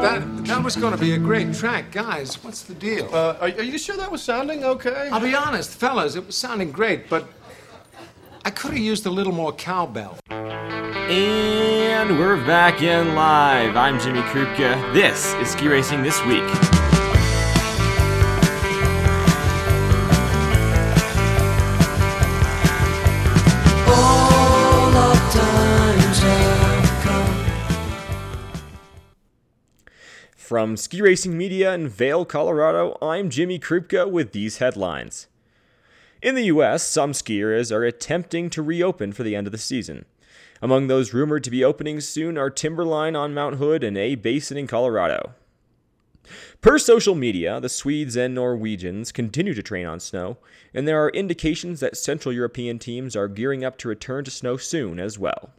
That that was going to be a great track, guys. What's the deal? Uh, are, are you sure that was sounding okay? I'll be honest, fellas, it was sounding great, but I could have used a little more cowbell. And we're back in live. I'm Jimmy Krupka. This is Ski Racing This Week. From Ski Racing Media in Vail, Colorado, I'm Jimmy Krupka with these headlines. In the US, some skiers are attempting to reopen for the end of the season. Among those rumored to be opening soon are Timberline on Mount Hood and A Basin in Colorado. Per social media, the Swedes and Norwegians continue to train on snow, and there are indications that Central European teams are gearing up to return to snow soon as well.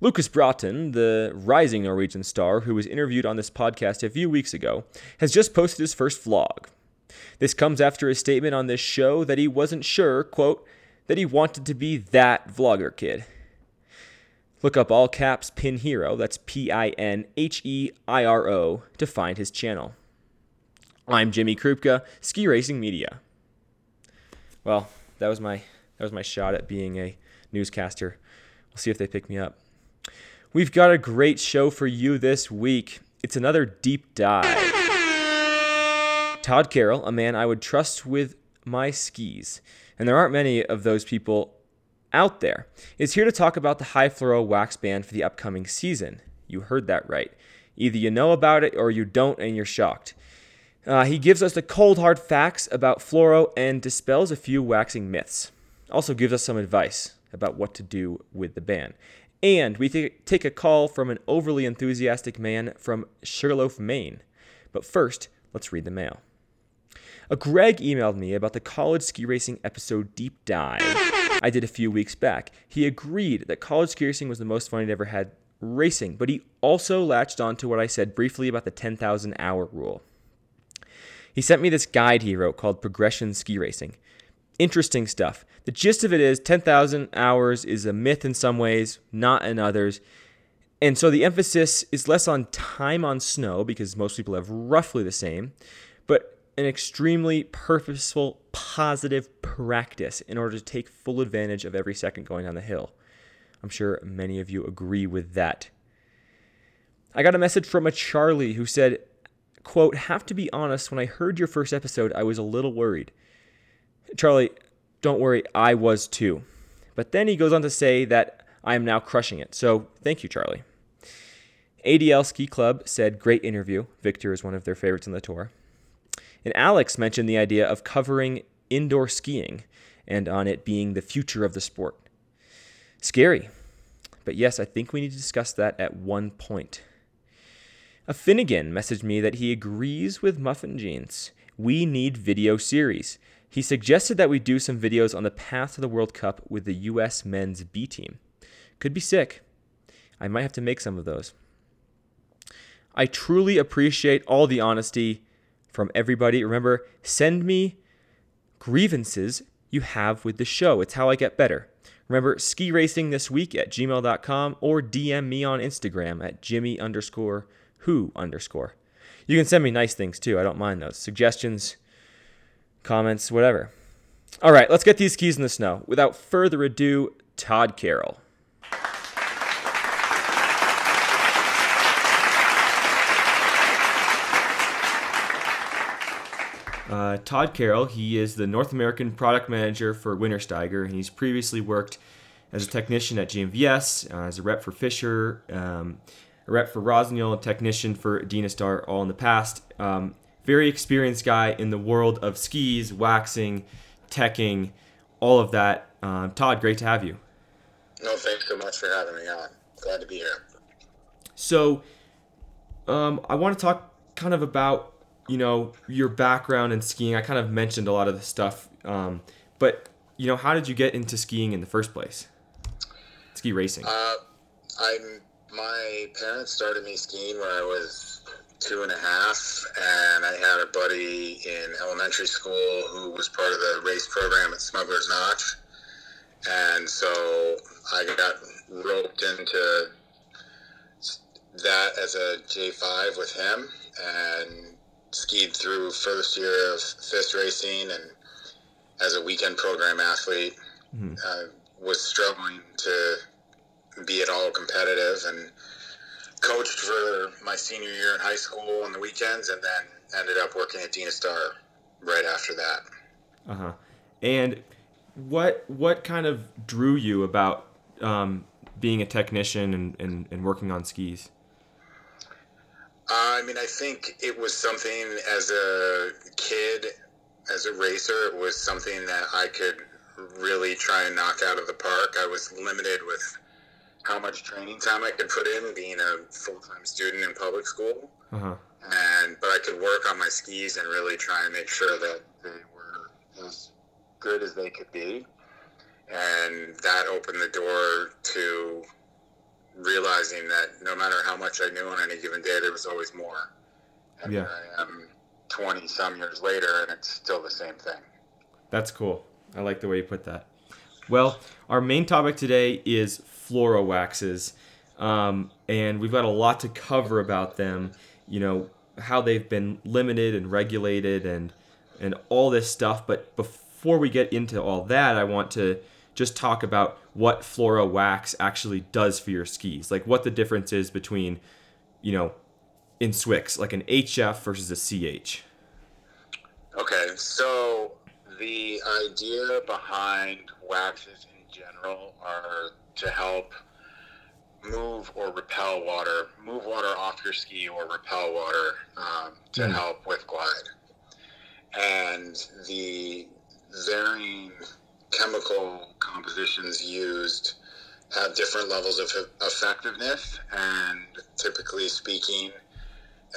Lucas Braathen, the rising Norwegian star who was interviewed on this podcast a few weeks ago, has just posted his first vlog. This comes after a statement on this show that he wasn't sure, quote, that he wanted to be that vlogger kid. Look up all caps Pinheiro, that's P I N H E I R O, to find his channel. I'm Jimmy Krupka, Ski Racing Media. Well, that was my that was my shot at being a newscaster. We'll see if they pick me up. We've got a great show for you this week. It's another deep dive. Todd Carroll, a man I would trust with my skis, and there aren't many of those people out there, is here to talk about the High Fluoro Wax Ban for the upcoming season. You heard that right. Either you know about it or you don't, and you're shocked. Uh, he gives us the cold hard facts about fluoro and dispels a few waxing myths. Also gives us some advice about what to do with the ban. And we take a call from an overly enthusiastic man from Sugarloaf, Maine. But first, let's read the mail. A Greg emailed me about the college ski racing episode deep dive I did a few weeks back. He agreed that college ski racing was the most fun he'd ever had racing, but he also latched on to what I said briefly about the 10,000 hour rule. He sent me this guide he wrote called Progression Ski Racing. Interesting stuff. The gist of it is 10,000 hours is a myth in some ways, not in others. And so the emphasis is less on time on snow because most people have roughly the same, but an extremely purposeful, positive practice in order to take full advantage of every second going down the hill. I'm sure many of you agree with that. I got a message from a Charlie who said, quote, have to be honest, when I heard your first episode, I was a little worried. Charlie, don't worry, I was too. But then he goes on to say that I am now crushing it. So thank you, Charlie. ADL Ski Club said, great interview. Victor is one of their favorites on the tour. And Alex mentioned the idea of covering indoor skiing and on it being the future of the sport. Scary. But yes, I think we need to discuss that at one point. A Finnegan messaged me that he agrees with Muffin Jeans. We need video series. He suggested that we do some videos on the path to the World Cup with the US men's B team. Could be sick. I might have to make some of those. I truly appreciate all the honesty from everybody. Remember, send me grievances you have with the show. It's how I get better. Remember, ski racing this week at gmail.com or DM me on Instagram at Jimmy underscore who underscore. You can send me nice things too. I don't mind those. Suggestions, comments, whatever. All right, let's get these keys in the snow. Without further ado, Todd Carroll. Uh, Todd Carroll, he is the North American product manager for Wintersteiger, and he's previously worked as a technician at GMVS, uh, as a rep for Fischer, um, a rep for Rossignol, a technician for Dynastar, all in the past. Um, very experienced guy in the world of skis, waxing, teching, all of that. Um, Todd, great to have you. No, thanks so much for having me on. Glad to be here. So, um, I want to talk kind of about you know your background in skiing. I kind of mentioned a lot of the stuff, um, but you know, how did you get into skiing in the first place? Ski racing. Uh, I my parents started me skiing when I was two and a half, and I had a buddy in elementary school who was part of the race program at Smuggler's Notch, and so I got roped into that as a J5 with him and skied through first year of FIS racing and as a weekend program athlete. Mm-hmm. Uh, was struggling to be at all competitive and coached for my senior year in high school on the weekends and then ended up working at Dynastar right after that. Uh huh. And what what kind of drew you about um, being a technician and, and, and working on skis? I mean, I think it was something as a kid, as a racer, it was something that I could really try and knock out of the park. I was limited with how much training time I could put in, being a full time student in public school. Uh-huh. And but I could work on my skis and really try and make sure that they were as good as they could be. And that opened the door to realizing that no matter how much I knew on any given day, there was always more. And yeah. I am 20 some years later, and it's still the same thing. That's cool. I like the way you put that. Well, our main topic today is fluoro waxes, um, and we've got a lot to cover about them. You know how they've been limited and regulated, and and all this stuff. But before we get into all that, I want to just talk about what fluoro wax actually does for your skis, like what the difference is between, you know, in Swix, like an HF versus a CH. Okay, so the idea behind waxes in general are to help move or repel water, move water off your ski or repel water um, to mm. help with glide. And the varying chemical compositions used have different levels of effectiveness. And typically speaking,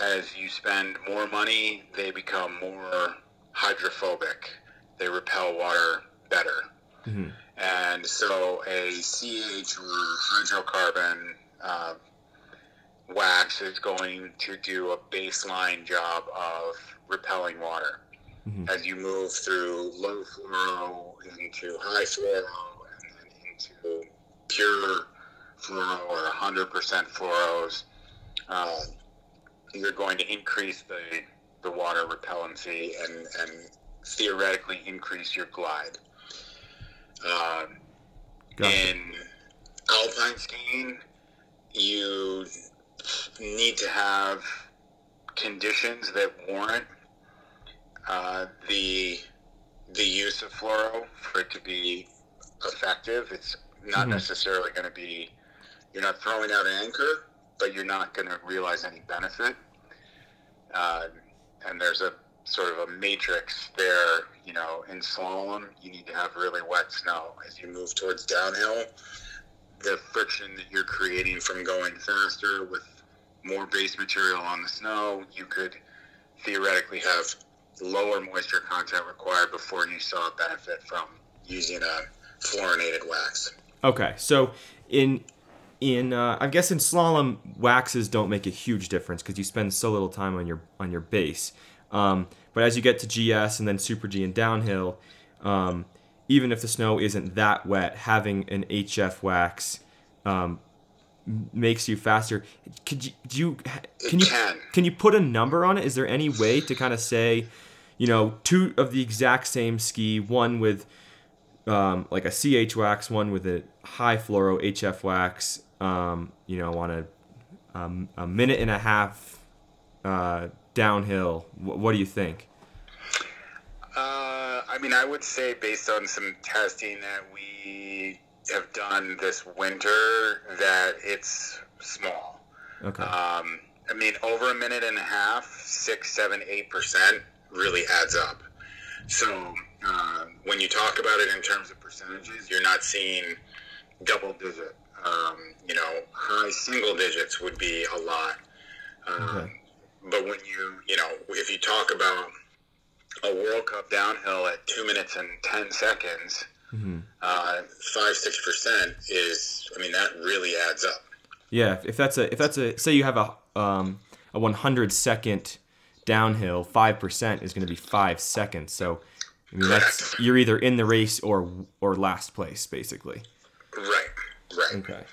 as you spend more money, they become more hydrophobic they repel water better. Mm-hmm. And so a CH or hydrocarbon uh, wax is going to do a baseline job of repelling water. Mm-hmm. As you move through low fluoro into high fluoro and then into pure fluoro or 100% fluoros, uh, you're going to increase the, the water repellency and, and theoretically increase your glide. Um, gotcha. In alpine skiing, you need to have conditions that warrant uh, the the use of fluoro for it to be effective. It's not mm-hmm. necessarily going to be you're not throwing out an anchor, but you're not going to realize any benefit. Uh, and there's a sort of a matrix there. You know, in slalom, you need to have really wet snow. As you move towards downhill, the friction that you're creating from going faster with more base material on the snow, you could theoretically have lower moisture content required before you saw a benefit from using a fluorinated wax. Okay, so in in uh, I guess in slalom waxes don't make a huge difference because you spend so little time on your on your base. Um, but as you get to GS and then Super G and downhill, um, even if the snow isn't that wet, having an HF wax um, makes you faster. Could you, do you can you can you put a number on it? Is there any way to kind of say, you know, two of the exact same ski, one with um, like a CH wax, one with a high fluoro HF wax, um, you know, on a um, a minute and a half uh, downhill. What do you think? Uh, I mean, I would say based on some testing that we have done this winter, that it's small. Okay. Um, I mean, over a minute and a half, six, seven, eight percent really adds up. So uh, when you talk about it in terms of percentages, you're not seeing double digit. Um, you know, high single digits would be a lot. Um, okay. But when you, you know, if you talk about a World Cup downhill at two minutes and 10 seconds, mm-hmm. uh, five, six percent is, I mean, that really adds up. Yeah. If that's a, if that's a, say you have a, um, a 100 second downhill, 5% is going to be five seconds. So, I mean, that's, you're either in the race or, or last place basically. Right. Right. Okay.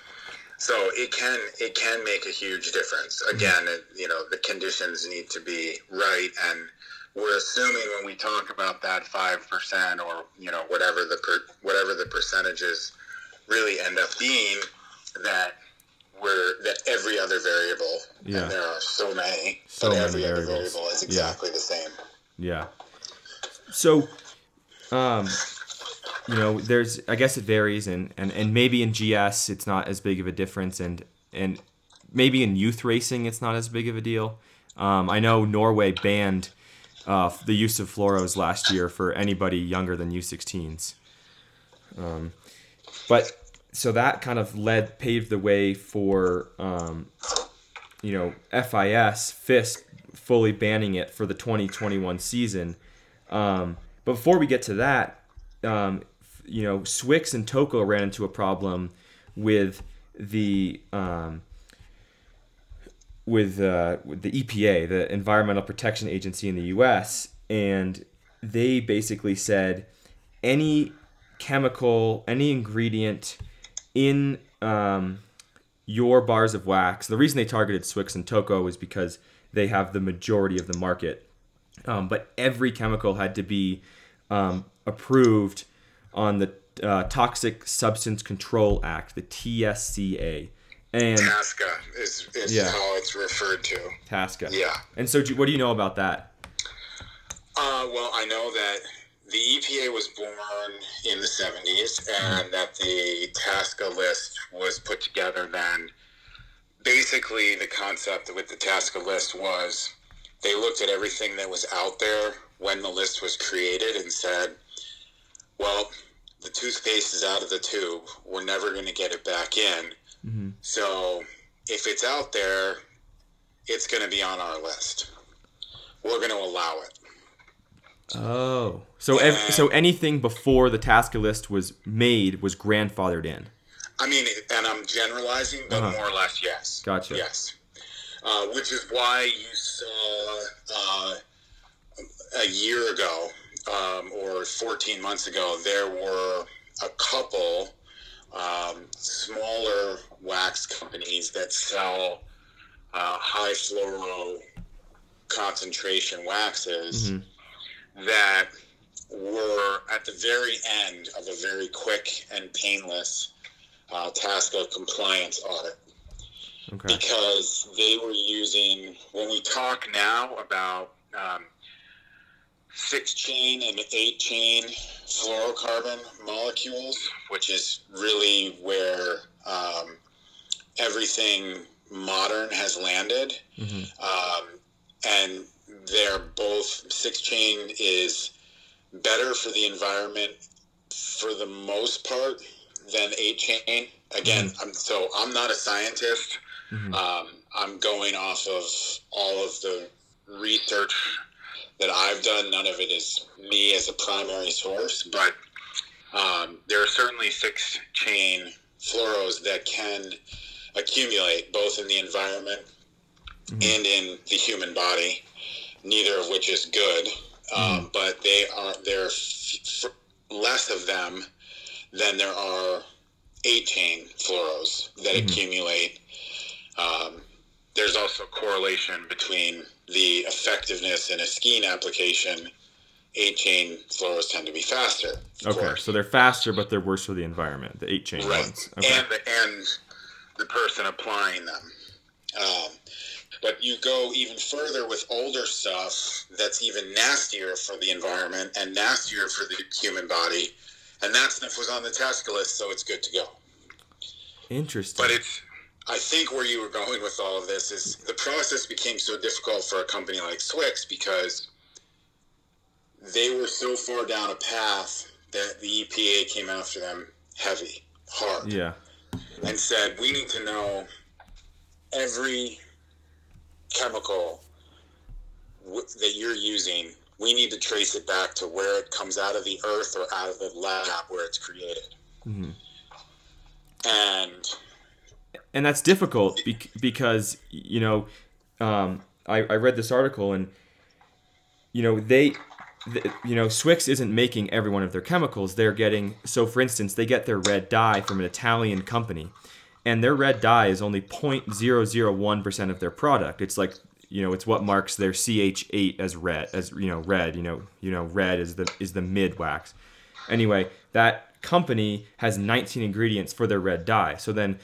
So it can it can make a huge difference. Again, it, you know the conditions need to be right, and we're assuming when we talk about that five percent or you know whatever the per, whatever the percentages really end up being, that we're that every other variable, Yeah. and there are so many, So but every other variable is Yeah. exactly the same. Yeah. So, um, you know, there's I guess it varies, and, and and maybe in GS it's not as big of a difference, and and maybe in youth racing it's not as big of a deal. Um, I know Norway banned uh, the use of fluoros last year for anybody younger than U16s. Um, but so that kind of led paved the way for um, you know FIS FISP fully banning it for the 2021 season. Um, but before we get to that, um, you know Swix and Toko ran into a problem with the um, with, uh, with the EPA, the Environmental Protection Agency in the U.S., and they basically said any chemical, any ingredient in um, your bars of wax. The reason they targeted Swix and Toko was because they have the majority of the market. Um, but every chemical had to be um, approved on the uh, Toxic Substance Control Act, the TSCA, and TASCA is, is Yeah. how it's referred to. TASCA. Yeah. And so, do- what do you know about that? Uh, well, I know that the EPA was born in the 70s and that the TASCA list was put together then. Basically, the concept with the TASCA list was they looked at everything that was out there when the list was created and said, well, the toothpaste is out of the tube. We're never going to get it back in. So if it's out there, it's going to be on our list. We're going to allow it. Oh, so ev- so anything before the task list was made was grandfathered in. I mean, and I'm generalizing, but Uh-huh. more or less, yes. Gotcha. Yes. Uh, which is why you saw uh, a year ago um, or 14 months ago, there were a couple um, smaller wax companies that sell uh, high fluoro concentration waxes that were at the very end of a very quick and painless uh, TASCA compliance audit Okay. because they were using when we talk now about um, six chain and eight chain fluorocarbon molecules, which is really where um, everything modern has landed. Um, and they're both six chain is better for the environment for the most part than eight chain. Again, I'm, so I'm not a scientist. Um, I'm going off of all of the research that I've done. None of it is me as a primary source, but um, there are certainly six chain fluoros that can accumulate both in the environment and in the human body, neither of which is good. Um, But they are there are f- f- less of them than there are eight chain fluoros that accumulate. Um, there's also correlation between the effectiveness in a skiing application. Eight chain fluoros tend to be faster. Okay. course. So they're faster, but they're worse for the environment. The eight chain right, ones. Okay. and the and the person applying them. Um, but you go even further with older stuff that's even nastier for the environment and nastier for the human body, and that stuff was on the task list, so it's good to go. Interesting. But it's, I think where you were going with all of this is the process became so difficult for a company like Swix because they were so far down a path that the EPA came after them heavy, hard yeah. and said, "We need to know every chemical w- that you're using. We need to trace it back to where it comes out of the earth or out of the lab where it's created." Mm-hmm. And and that's difficult bec- because you know um, I, I read this article and you know they th- you know Swix isn't making every one of their chemicals they're getting so for instance they get their red dye from an Italian company and their red dye is only 0.001% of their product. It's like you know, it's what marks their CH8 as red, as you know, red. You know, you know, red is the is the mid wax. Anyway, that company has 19 ingredients for their red dye. So then,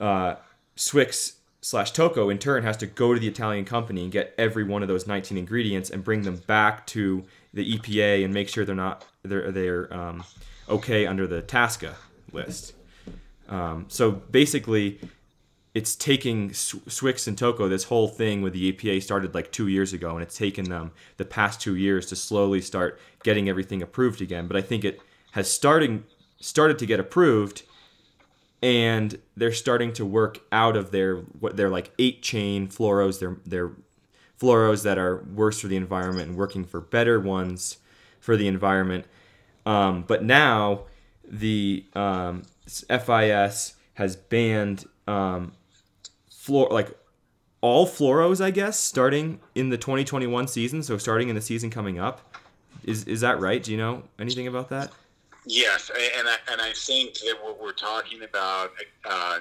uh, Swix slash Toko in turn has to go to the Italian company and get every one of those 19 ingredients and bring them back to the EPA and make sure they're not they're they're um, okay under the TSCA list. Um, so basically, it's taking Swix and Toko, This whole thing with the EPA started like two years ago, and it's taken them the past two years to slowly start getting everything approved again. But I think it has starting started to get approved, and they're starting to work out of their what they're like eight chain fluoros. They're they're fluoros that are worse for the environment and working for better ones for the environment. Um, but now the um, FIS has banned um, like all fluoros, I guess, starting in the 2021 season. So starting in the season coming up, is is that right? Do you know anything about that? Yes, and I, and I think that what we're talking about uh,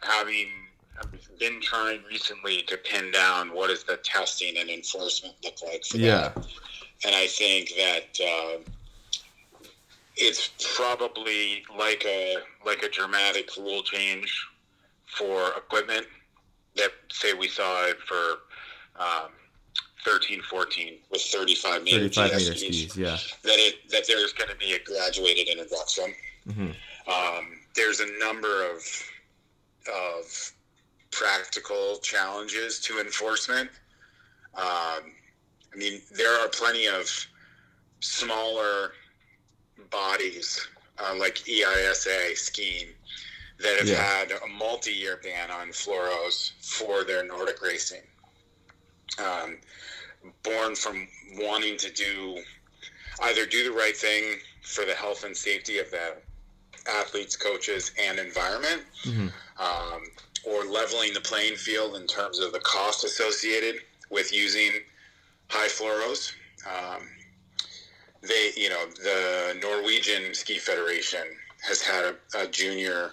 having been trying recently to pin down what does the testing and enforcement look like for yeah. that. And I think that uh, it's probably like a like a dramatic rule change for equipment that say we saw it for um, 13, 14 with 35 meter 35 meter skis, yeah. that it that there's going to be a graduated introduction. hmm Um, there's a number of of practical challenges to enforcement. Um, I mean, there are plenty of smaller bodies uh, like EISA skiing that have Yeah. had a multi-year ban on fluoros for their Nordic racing. Um, born from wanting to do either do the right thing for the health and safety of the athletes, coaches, and environment, hmm um, or leveling the playing field in terms of the cost associated with using high fluoros. Um, they, you know, the Norwegian Ski Federation has had a, a junior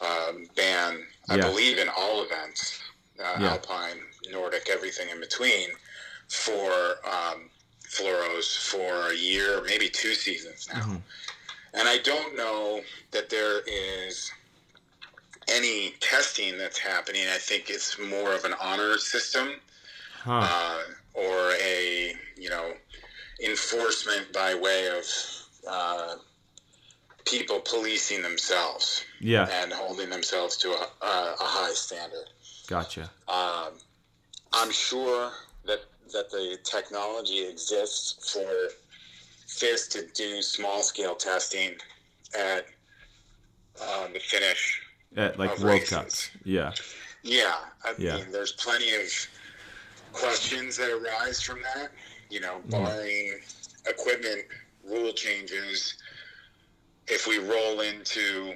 um, ban, I Yeah. believe, in all events, uh, Yeah. alpine, Nordic, everything in between, for um, fluoros for a year, maybe two seasons now. Mhm. And I don't know that there is any testing that's happening. I think it's more of an honor system Huh. uh, or a you know enforcement by way of uh, people policing themselves yeah. and holding themselves to a, a, a high standard. Gotcha. Um, I'm sure that the technology exists for FIS to do small scale testing at um, the finish At like Of World races. Cups. Yeah. Yeah, I Yeah. mean, there's plenty of questions that arise from that. You know, barring equipment rule changes, if we roll into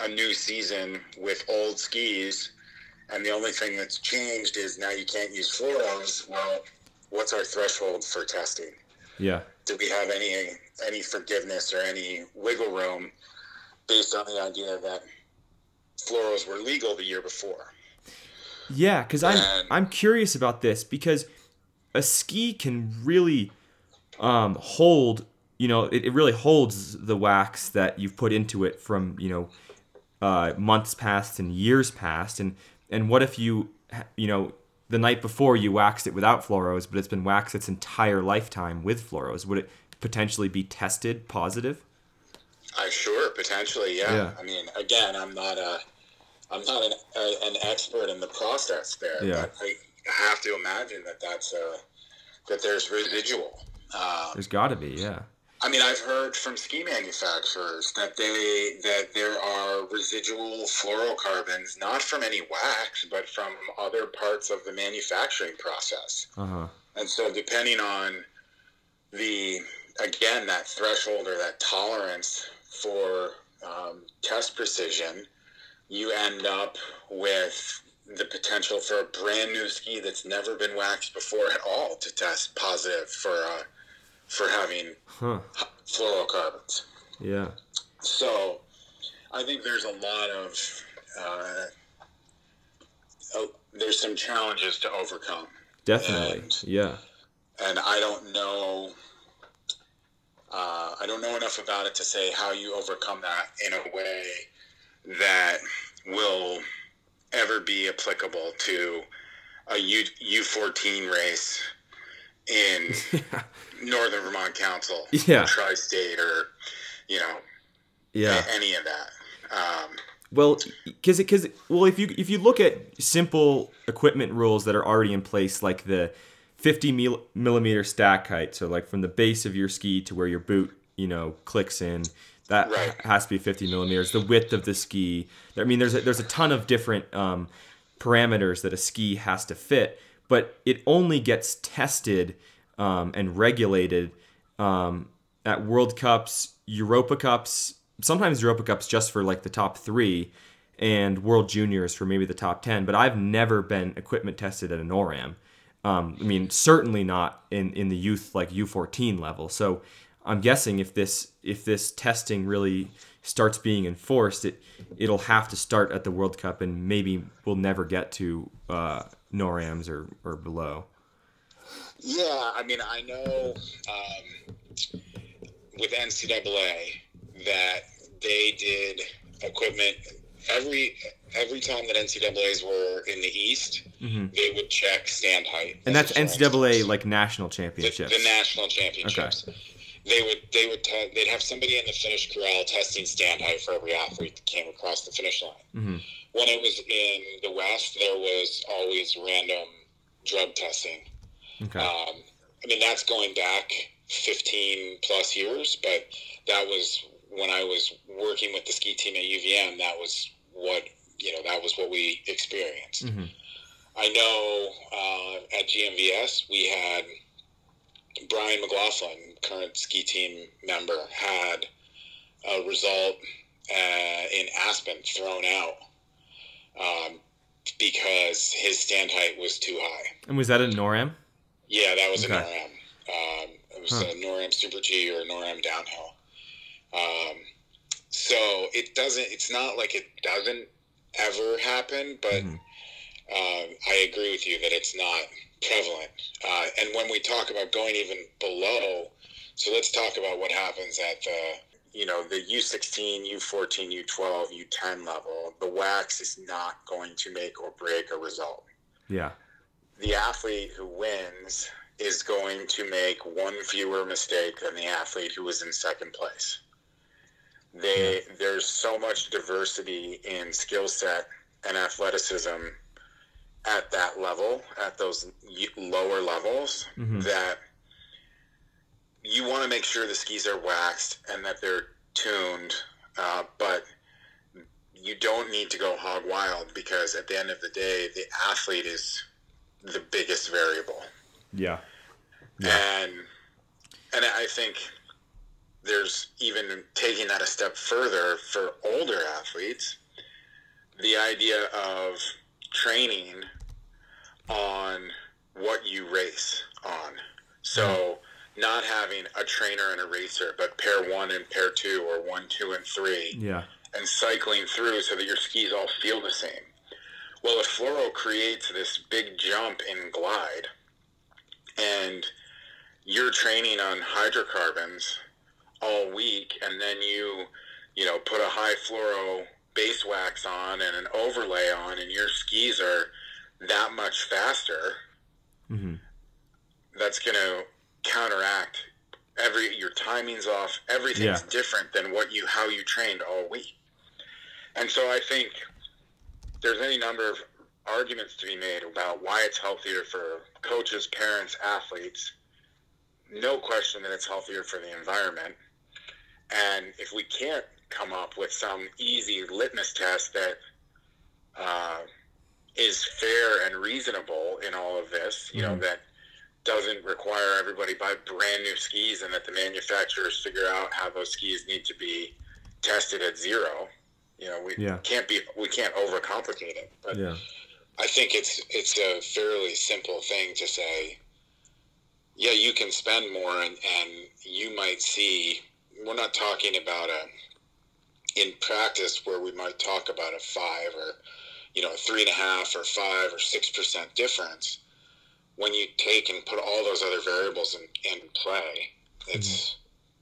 a new season with old skis, and the only thing that's changed is now you can't use fluoros. Well, what's our threshold for testing? Yeah. Do we have any any forgiveness or any wiggle room based on the idea that fluoros were legal the year before? Yeah, because I'm And- I'm curious about this because a ski can really um, hold, you know, it, it really holds the wax that you've put into it from you know uh, months past and years past, and and what if you you know the night before you waxed it without fluoros, but it's been waxed its entire lifetime with fluoros? Would it potentially be tested positive? I sure potentially, yeah. Yeah. I mean, again, I'm not a, I'm not an, a, an expert in the process there, Yeah. but I have to imagine that that's a, that there's residual. Um, There's got to be, yeah. I mean, I've heard from ski manufacturers that they that there are residual fluorocarbons, not from any wax, but from other parts of the manufacturing process. Uh huh. And so, depending on the again that threshold or that tolerance for um, test precision, you end up with the potential for a brand new ski that's never been waxed before at all to test positive for uh, for having Huh. fluorocarbons. Yeah. So, I think there's a lot of uh, oh, there's some challenges to overcome, Definitely. And- Yeah. and I don't know. Uh, I don't know enough about it to say how you overcome that in a way that will ever be applicable to a U U fourteen race in Northern Vermont Council, Yeah. tri-state, or you know Yeah. any of that. Um, Well, because because well, if you if you look at simple equipment rules that are already in place, like the 50 mil- millimeter stack height, so like from the base of your ski to where your boot, you know, clicks in, that Right. has to be 50 millimeters. The width of the ski. I mean, there's a, there's a ton of different um, parameters that a ski has to fit, but it only gets tested um, and regulated um, at World Cups, Europa Cups, sometimes Europa Cups just for like the top three, and World Juniors for maybe the top ten. But I've never been equipment tested at a NORAM. Um, I mean, certainly not in, in the youth like U14 level. So I'm guessing if this if this testing really starts being enforced, it it'll have to start at the World Cup, and maybe we'll never get to uh, NORAMs or or below. Yeah, I mean, I know um, with NCAA that they did equipment every every time that NCAA's were in the East, they would check stand height, Mm-hmm. And that's NCAA instance, like national championships. the national championships. They would they would te- they'd have somebody in the finish corral testing stand height for every athlete that came across the finish line. Mhm. When it was in the West, there was always random drug testing. Okay. Um, I mean, that's going back 15 plus years, but that was when I was working with the ski team at UVM. That was what you know. That was what we experienced. Mhm. I know uh, at GMVS we had Brian McLaughlin, current ski team member, had a result uh, in Aspen thrown out um, because his stand height was too high. And was that at NORAM? Yeah, that was Okay. a NORAM. Um, it was Huh. a NORAM Super G or a NORAM Downhill. Um, so it doesn't. It's not like it doesn't ever happen, but Mhm. um, I agree with you that it's not prevalent. Uh, and when we talk about going even below, so let's talk about what happens at the you know the U16, U14, U12, U10 level. The wax is not going to make or break a result Yeah. The athlete who wins is going to make one fewer mistake than the athlete who was in second place. They there's so much diversity in skill set and athleticism at that level, at those lower levels, Mhm. that you want to make sure the skis are waxed and that they're tuned, uh, but you don't need to go hog wild because at the end of the day, the athlete is the biggest variable. Yeah. And and I think there's even taking that a step further for older athletes, the idea of training on what you race on. So mm-hmm. not having a trainer and a racer, but pair one and pair two or one, two, and three Yeah. and cycling through so that your skis all feel the same. Well, if fluoro creates this big jump in glide, and you're training on hydrocarbons all week, and then you, you know, put a high fluoro base wax on and an overlay on, and your skis are that much faster, hmm that's going to counteract every your timing's off everything's Yeah. different than what you how you trained all week. And so i think there's any number of arguments to be made about why it's healthier for coaches parents athletes no question that it's healthier for the environment and if we can't come up with some easy litmus test that uh, is fair and reasonable in all of this you know Mhm. that doesn't require everybody buy brand new skis and that the manufacturers figure out how those skis need to be tested at zero. You know, we Yeah. can't be we can't overcomplicate it. But Yeah. I think it's it's a fairly simple thing to say. Yeah, you can spend more, and and you might see. We're not talking about a in practice where we might talk about a five or you know a three and a half or five or six percent difference when you take and put all those other variables in, in play it's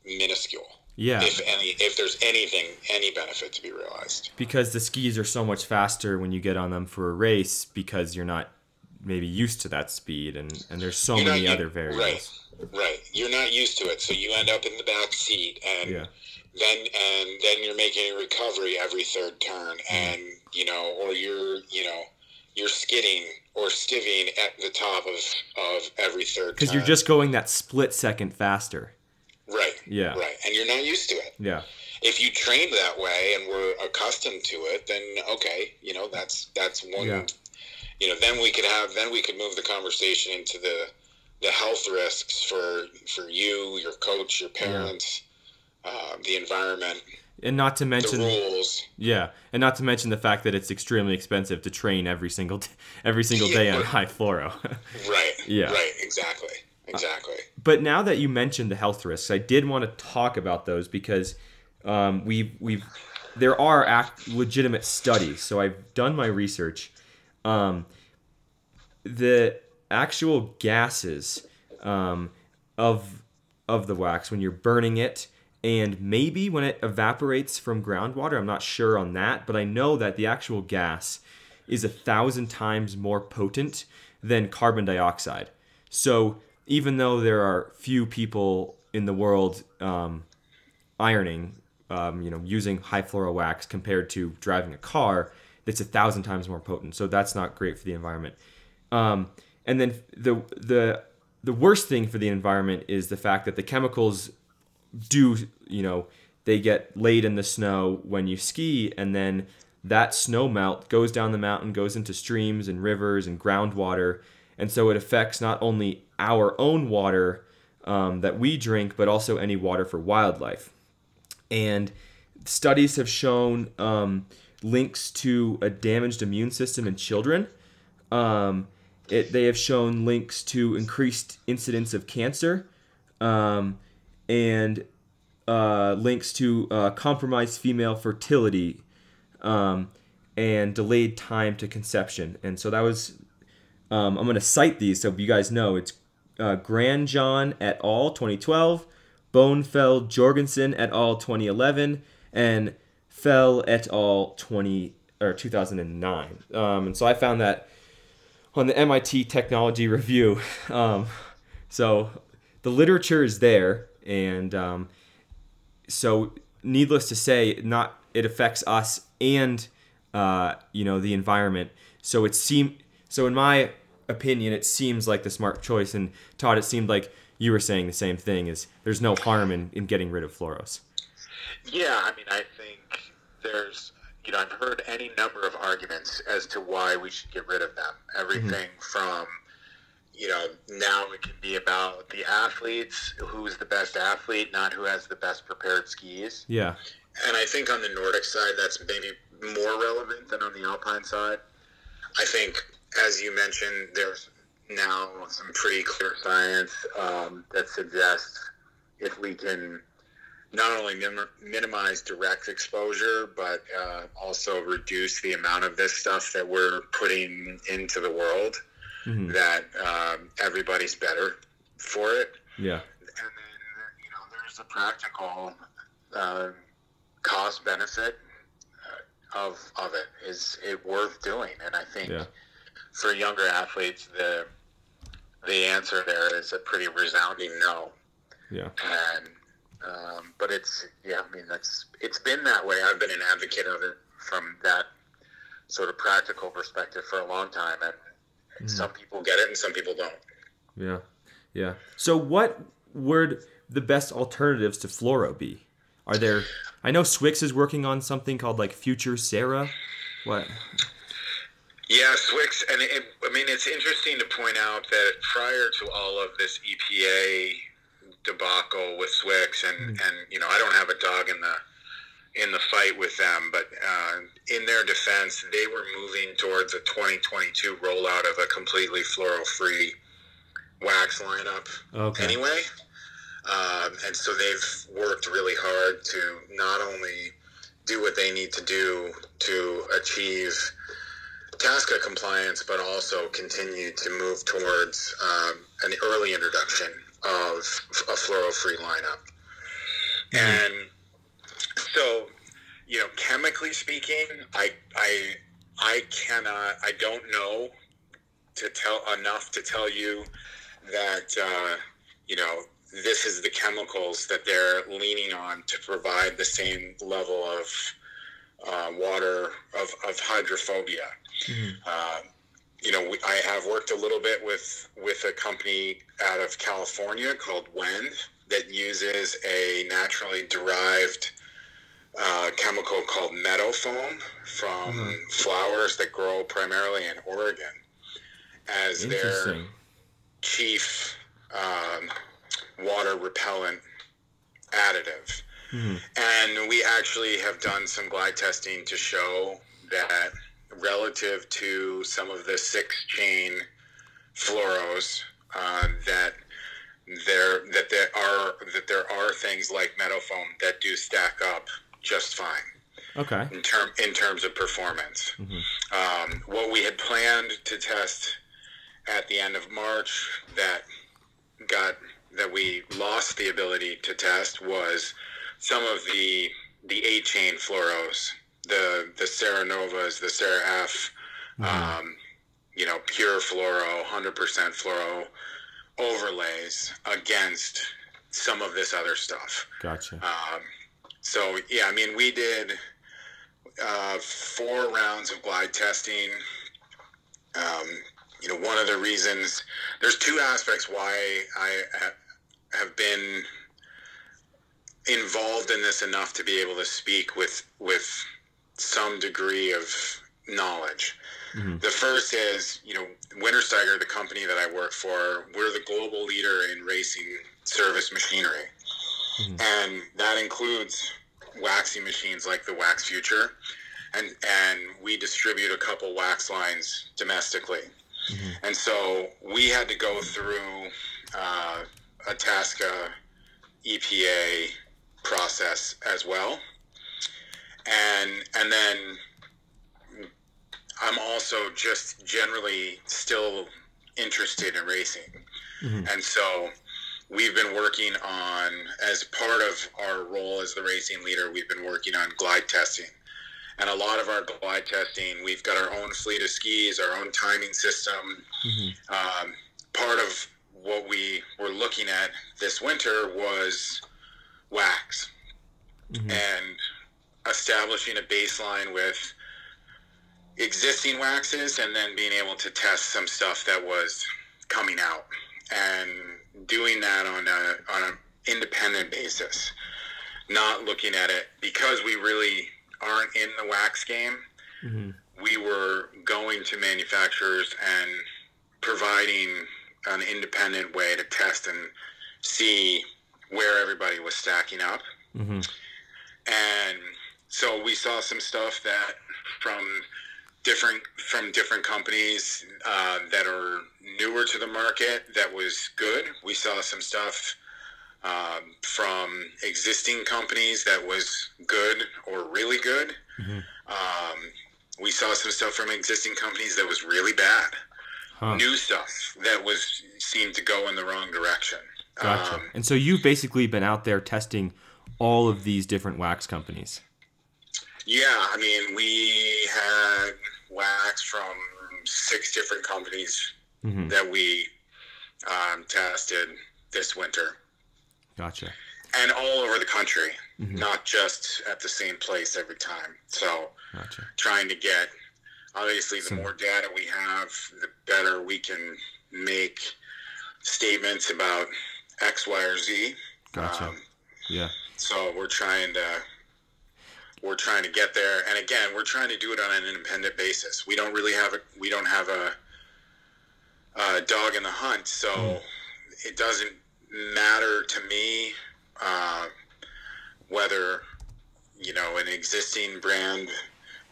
mm-hmm. minuscule Yeah. if any if there's anything any benefit to be realized because the skis are so much faster when you get on them for a race because you're not maybe used to that speed and, and there's so You're many not other variables. Right, right. You're not used to it, so you end up in the back seat, and Yeah. then and then you're making a recovery every third turn, Mm-hmm. and you know, or you're you know, you're skidding or stiving at the top of of every third. Because you're just going that split second faster. Right, Yeah. right, and you're not used to it. Yeah. If you trained that way and were accustomed to it, then okay, you know that's that's one. Yeah. You know, then we could have then we could move the conversation into the the health risks for for you, your coach, your parents, uh, the environment, And not to mention the rules. Yeah, and not to mention the fact that it's extremely expensive to train every single every single day on high fluoro. Right. Yeah. Right. Exactly. Exactly. but now that you mentioned the health risks, I did want to talk about those because um, we've we've there are act, legitimate studies. So I've done my research. Um, the actual gases um, of of the wax when you're burning it and maybe when it evaporates from groundwater i'm not sure on that but i know that the actual gas is a thousand times more potent than carbon dioxide so even though there are few people in the world um, ironing um, you know using high fluoro wax compared to driving a car it's a thousand times more potent. So that's not great for the environment. Um, and then the the the worst thing for the environment is the fact that the chemicals do you know they get laid in the snow when you ski and then that snow melt goes down the mountain goes into streams and rivers and groundwater and so it affects not only our own water um, that we drink but also any water for wildlife and studies have shown um, links to a damaged immune system in children um, it, they have shown links to increased incidence of cancer um, and uh, links to uh, compromised female fertility um, and delayed time to conception. And so that was, um, I'm going to cite these so you guys know. It's uh, Grandjean et al. 2012, Bonefeld Jorgensen et al. 2011, and Fell et al. 20 or 2009. Um, and so I found that on the MIT Technology Review. Um, so the literature is there, and um, so needless to say, not it affects us and uh, you know the environment. So it seem so in my opinion, it seems like the smart choice. And Todd, it seemed like you were saying the same thing. Is there's no harm in, in getting rid of fluoros? Yeah, I mean, I think there's, you know, I've heard any number of arguments as to why we should get rid of them. Mm-hmm. Everything from, you know, now it can be about the athletes, who's the best athlete, not who has the best prepared skis. Yeah, And I think on the Nordic side, that's maybe more relevant than on the Alpine side. I think, as you mentioned, there's now some pretty clear science um, that suggests if we can not only min- minimize direct exposure, but uh, also reduce the amount of this stuff that we're putting into the world, Mhm. that um, everybody's better for it yeah, and then you know there's the practical uh, cost benefit uh, of of it. Is it worth doing? And I think Yeah. For younger athletes, the the answer there is a pretty resounding no. yeah, And um, but it's yeah, I mean that's it's been that way. I've been an advocate of it from that sort of practical perspective for a long time, and some people get it and some people don't. yeah, yeah. So what would the best alternatives to fluoro be? Are there? I know Swix is working on something called like Future Sarah. What? Yeah, Swix, and it, I mean it's interesting to point out that prior to all of this EPA debacle with Swix, and and you know I don't have a dog in the in the fight with them, but uh, in their defense, they were moving towards a 2022 rollout of a completely fluoro-free wax lineup Okay. anyway. Um, and so they've worked really hard to not only do what they need to do to achieve TSCA compliance, but also continue to move towards um, an early introduction of a fluoro-free lineup. And so, you know, chemically speaking, I I I cannot, I don't know to tell enough to tell you that uh, you know this is the chemicals that they're leaning on to provide the same level of uh, water of, of hydrophobia. Uh, you know, we, I have worked a little bit with with a company out of California called Wend that uses a naturally derived uh, chemical called meadow foam from flowers that grow primarily in Oregon as their chief um, water repellent additive. And we actually have done some glide testing to show that relative to some of the six chain fluoros, uh, that there that there are that there are things like meadow foam that do stack up just fine Okay. in term in terms of performance. Um, what we had planned to test at the end of March that got that we lost the ability to test was some of the the eight chain fluoros, the the Cera Novas, the Cera F, um, you know, pure fluoro, hundred percent fluoro overlays against some of this other stuff. Gotcha. Um, so yeah, I mean, we did uh, four rounds of glide testing. Um, you know, one of the reasons there's two aspects why I ha- have been involved in this enough to be able to speak with with some degree of knowledge. Mm-hmm. The first is, you know, Wintersteiger, the company that I work for, we're the global leader in racing service machinery. Mm-hmm. And that includes waxing machines like the Wax Future, and and we distribute a couple wax lines domestically, mm-hmm. and so we had to go through uh, a TSCA EPA process as well, and and then I'm also just generally still interested in racing, mm-hmm. and so we've been working on as part of our role as the racing leader we've been working on glide testing. And a lot of our glide testing we've got our own fleet of skis our own timing system. Mm-hmm. Um, part of what we were looking at this winter was wax. Mm-hmm. And establishing a baseline with existing waxes and then being able to test some stuff that was coming out and doing that on a on an independent basis not looking at it. Because we really aren't in the wax game mm-hmm. we were going to manufacturers and providing an independent way to test and see where everybody was stacking up. Mm-hmm. And so we saw some stuff that from different from different companies uh, that are newer to the market that was good. We saw some stuff um, from existing companies that was good or really good. Um, we saw some stuff from existing companies that was really bad. Huh. New stuff that was seemed to go in the wrong direction. Gotcha. Um, and so you've basically been out there testing all of these different wax companies. Yeah, I mean, we had wax from six different companies Mhm. that we um, tested this winter, Gotcha. and all over the country, not just at the same place every time. So, Gotcha. trying to get obviously the Some- more data we have, the better we can make statements about X, Y, or Z. Gotcha. Um, Yeah. So we're trying to we're trying to get there, and again, we're trying to do it on an independent basis. We don't really have a we don't have a, a dog in the hunt, so it doesn't matter to me uh, whether you know an existing brand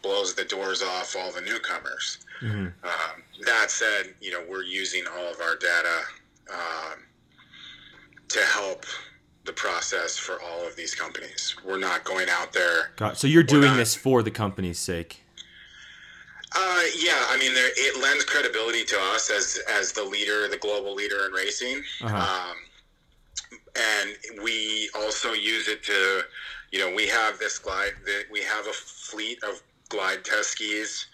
blows the doors off all the newcomers. Um, that said, you know we're using all of our data um, to help the process for all of these companies. We're not going out there. Got, so you're doing not- this for the company's sake. Uh, yeah, I mean, there, it lends credibility to us as as the leader, the global leader in racing. Uh-huh. Um, and we also use it to, you know, we have this glide, that we have a fleet of glide test skis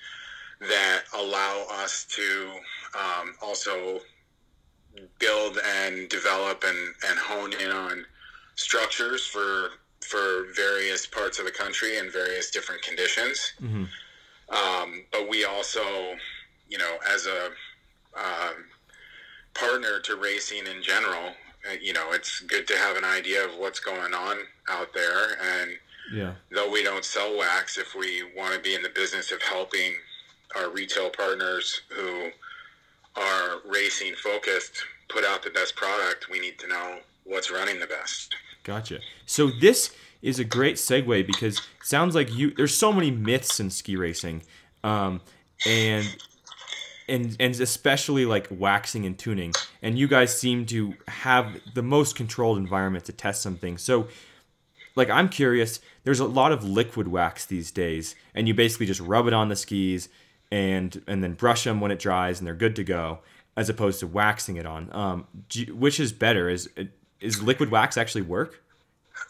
that allow us to um, also build and develop and, and hone in on structures for for various parts of the country and various different conditions. hmm Um, but we also, you know, as a um, partner to racing in general, uh, you know, it's good to have an idea of what's going on out there. And Yeah. though we don't sell wax, if we want to be in the business of helping our retail partners who are racing focused put out the best product, we need to know what's running the best. Gotcha. So this is a great segue because sounds like you there's so many myths in ski racing, um, and and and especially like waxing and tuning, and you guys seem to have the most controlled environment to test something. So, like I'm curious, there's a lot of liquid wax these days, and you basically just rub it on the skis and and then brush them when it dries, and they're good to go, as opposed to waxing it on. Um, you- which is better? Is is liquid wax actually work?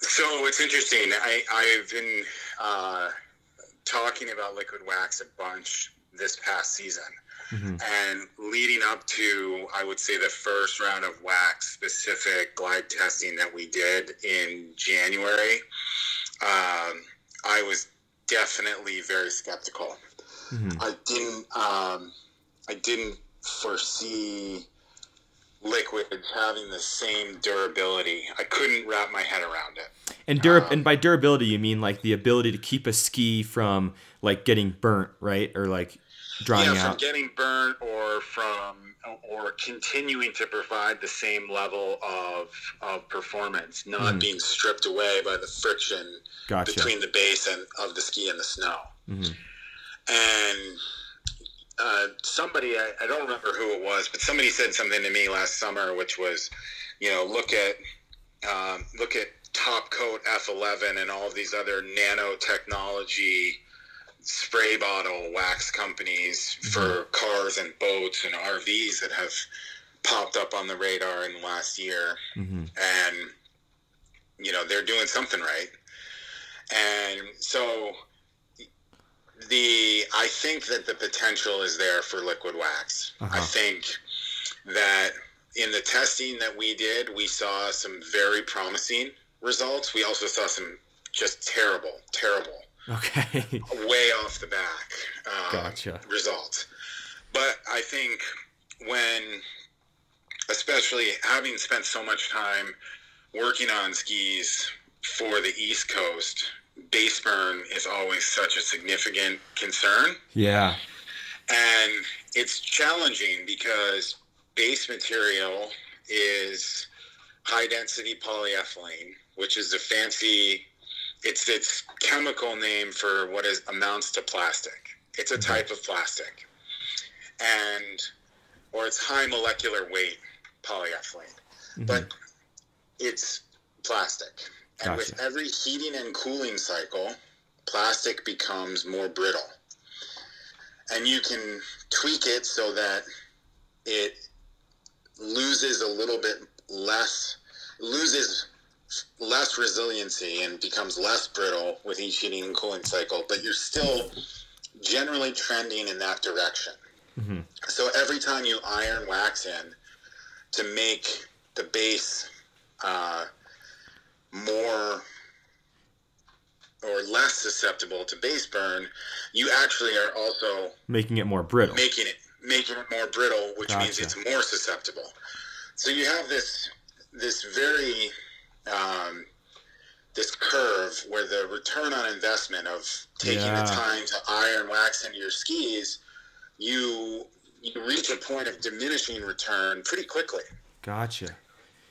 So it's interesting. I, I've been uh, talking about liquid wax a bunch this past season. Mhm. And leading up to, I would say, the first round of wax specific glide testing that we did in January, um, I was definitely very skeptical. Mhm. I didn't, um, I didn't foresee liquids having the same durability. I couldn't wrap my head around it. And dura- Um, and by durability, you mean like the ability to keep a ski from like getting burnt, right, or like drying out. yeah, from getting burnt or from or continuing to provide the same level of of performance, not Mhm. being stripped away by the friction Gotcha. between the base and of the ski and the snow. Mhm. And uh, somebody, I, I don't remember who it was, but somebody said something to me last summer, which was, you know, look at um, look at Top Coat F11 and all of these other nanotechnology spray bottle wax companies for cars and boats and RVs that have popped up on the radar in the last year. Mhm. and you know they're doing something right. And so the i think that the potential is there for liquid wax i Uh-huh. think that in the testing that we did we saw some very promising results we also saw some just terrible terrible Okay. way off the back um, Gotcha. results. But I think when, especially having spent so much time working on skis for the East Coast, base burn is always such a significant concern. Yeah. And it's challenging because base material is high density polyethylene, which is a fancy it's its chemical name for what is amounts to plastic. It's a type of plastic. And or it's high molecular weight polyethylene. Mhm. But it's plastic. And with every heating and cooling cycle, plastic becomes more brittle. And you can tweak it so that it loses a little bit less, loses less resiliency and becomes less brittle with each heating and cooling cycle, but you're still generally trending in that direction. Mhm. So every time you iron wax in to make the base uh, more or less susceptible to base burn, you actually are also Making it more brittle. making it making it more brittle, which means it's more susceptible. So you have this this very um, this curve where the return on investment of taking Yeah. the time to iron wax into your skis, you you reach a point of diminishing return pretty quickly. Gotcha.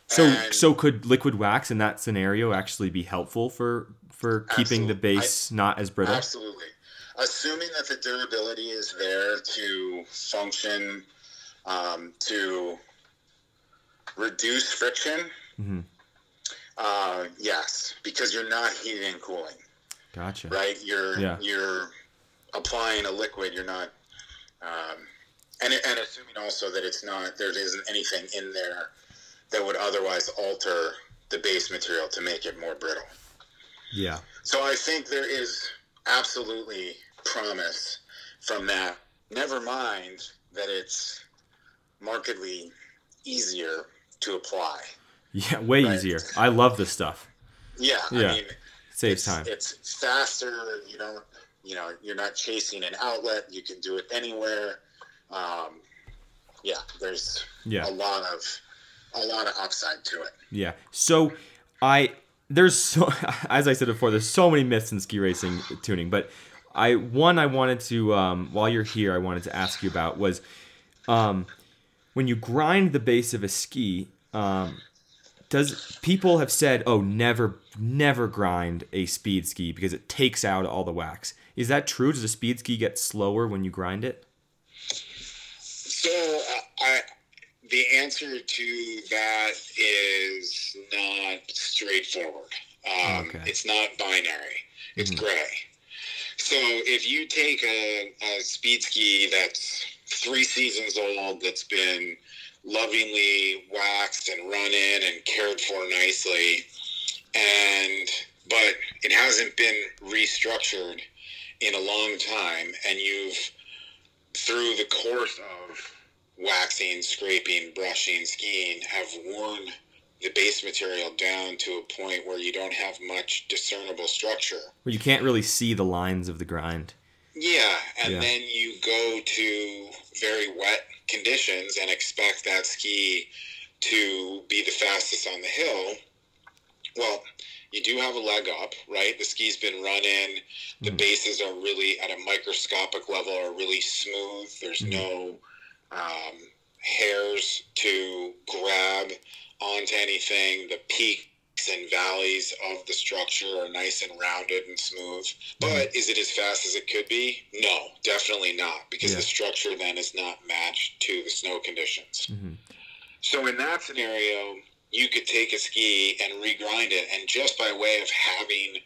So And- so could liquid wax in that scenario actually be helpful for for keeping the base not as brittle? Absolutely. Assuming that the durability is there to function, um, to reduce friction, Mhm. Uh, yes, because you're not heating and cooling, Gotcha. right? You're Yeah. you're applying a liquid. You're not, um, and and assuming also that it's not there isn't anything in there that would otherwise alter the base material to make it more brittle. Yeah. So I think there is absolutely promise from that. Never mind that it's markedly easier to apply. Yeah. Way Right. easier. I love this stuff. Yeah, Yeah. I mean, Saves it's, time. It's faster. You don't, you know, you're not chasing an outlet. You can do it anywhere. Um, yeah, there's Yeah. a lot of a lot of upside to it. Yeah. So I there's so as I said before, there's so many myths in ski racing tuning, but I one I wanted to um, while you're here, I wanted to ask you about was um, when you grind the base of a ski. Um, does people have said, "Oh, never, never grind a speed ski because it takes out all the wax"? Is that true? Does a speed ski get slower when you grind it? So uh, I, the answer to that is not straightforward. Um, Okay. It's not binary. It's gray. So if you take a, a speed ski that's three seasons old, that's been lovingly waxed and run in and cared for nicely, and but it hasn't been restructured in a long time, and you've through the course of waxing, scraping, brushing, skiing, have worn the base material down to a point where you don't have much discernible structure. Where you can't really see the lines of the grind. Yeah, and Yeah. then you go to very wet conditions and expect that ski to be the fastest on the hill. Well, you do have a leg up, right? The ski's been run in. The hmm. bases are really at a microscopic level are really smooth. There's hmm. no um, hairs to grab onto anything. The peaks and valleys of the structure are nice and rounded and smooth. But is it as fast as it could be? No, definitely not, because Yeah. the structure then is not matched to the snow conditions. Mhm. So in that scenario, you could take a ski and regrind it, and just by way of having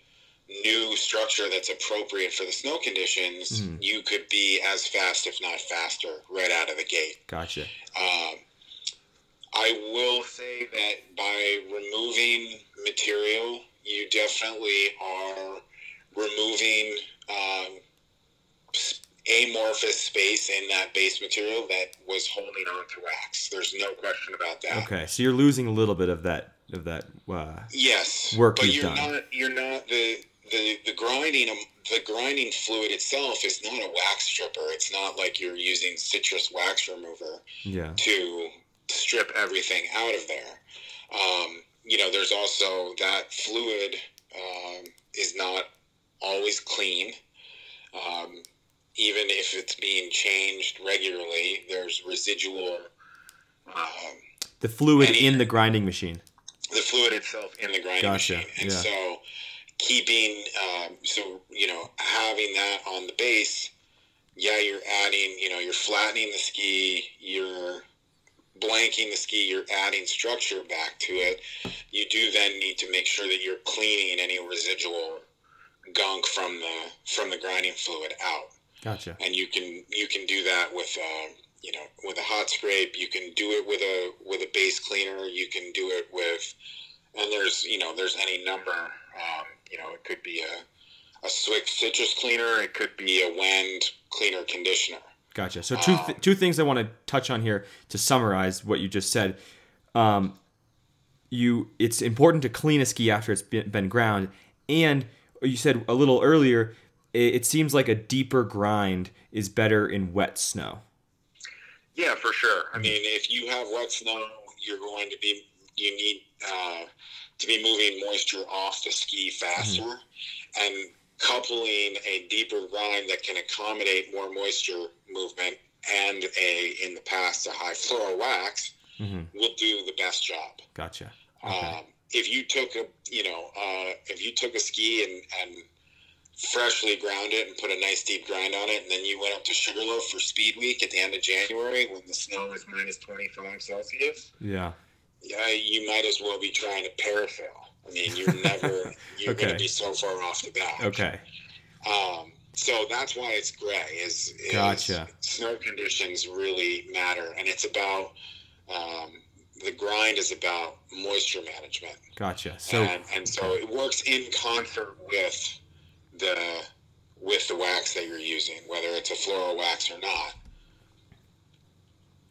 new structure that's appropriate for the snow conditions, Mhm. you could be as fast, if not faster, right out of the gate. Gotcha. Um, I will say that by removing material, you definitely are removing um, amorphous space in that base material that was holding on to wax. There's no question about that. Okay, so you're losing a little bit of that of that. Uh, Yes, Work but you've you're done. not. You're not the the the grinding. um, The grinding fluid itself is not a wax stripper. It's not like you're using citrus wax remover. yeah. to strip everything out of there. Um, you know, there's also that fluid um, is not always clean. Um, even if it's being changed regularly, there's residual. Um, The fluid Any- in the grinding machine. the fluid itself in the grinding Gotcha, machine. And yeah. so keeping um, so you know having that on the base, yeah, you're adding you know you're flattening the ski, you're blanking the ski, you're adding structure back to it. You do then need to make sure that you're cleaning any residual gunk from the from the grinding fluid out Gotcha. and you can you can do that with uh, you know with a hot scrape. You can do it with a with a base cleaner. You can do it with and there's you know there's any number. Um, you know it could be a a Swix citrus cleaner. It could be a Wend cleaner conditioner. Gotcha. So two th- two things I want to touch on here to summarize what you just said. Um, you it's important to clean a ski after it's been, been ground, and you said a little earlier. It, it seems like a deeper grind is better in wet snow. Yeah, for sure. I mean, if you have wet snow, you're going to be you need uh, to be moving moisture off the ski faster, and coupling a deeper grind that can accommodate more moisture movement and a in the past a high fluoro wax Mhm. will do the best job. Gotcha. Okay. Um, if you took a you know uh, if you took a ski and and freshly ground it and put a nice deep grind on it, and then you went up to Sugarloaf for Speed Week at the end of January when the snow is minus twenty five Celsius, Yeah. Yeah, you might as well be trying to parasail. I mean, you're never you're going to be so far off the back. Okay. Um, so that's why it's gray. Is, is Gotcha. Snow conditions really matter, and it's about um, the grind is about moisture management, Gotcha. So and and so it works in concert with the with the wax that you're using, whether it's a fluoro wax or not.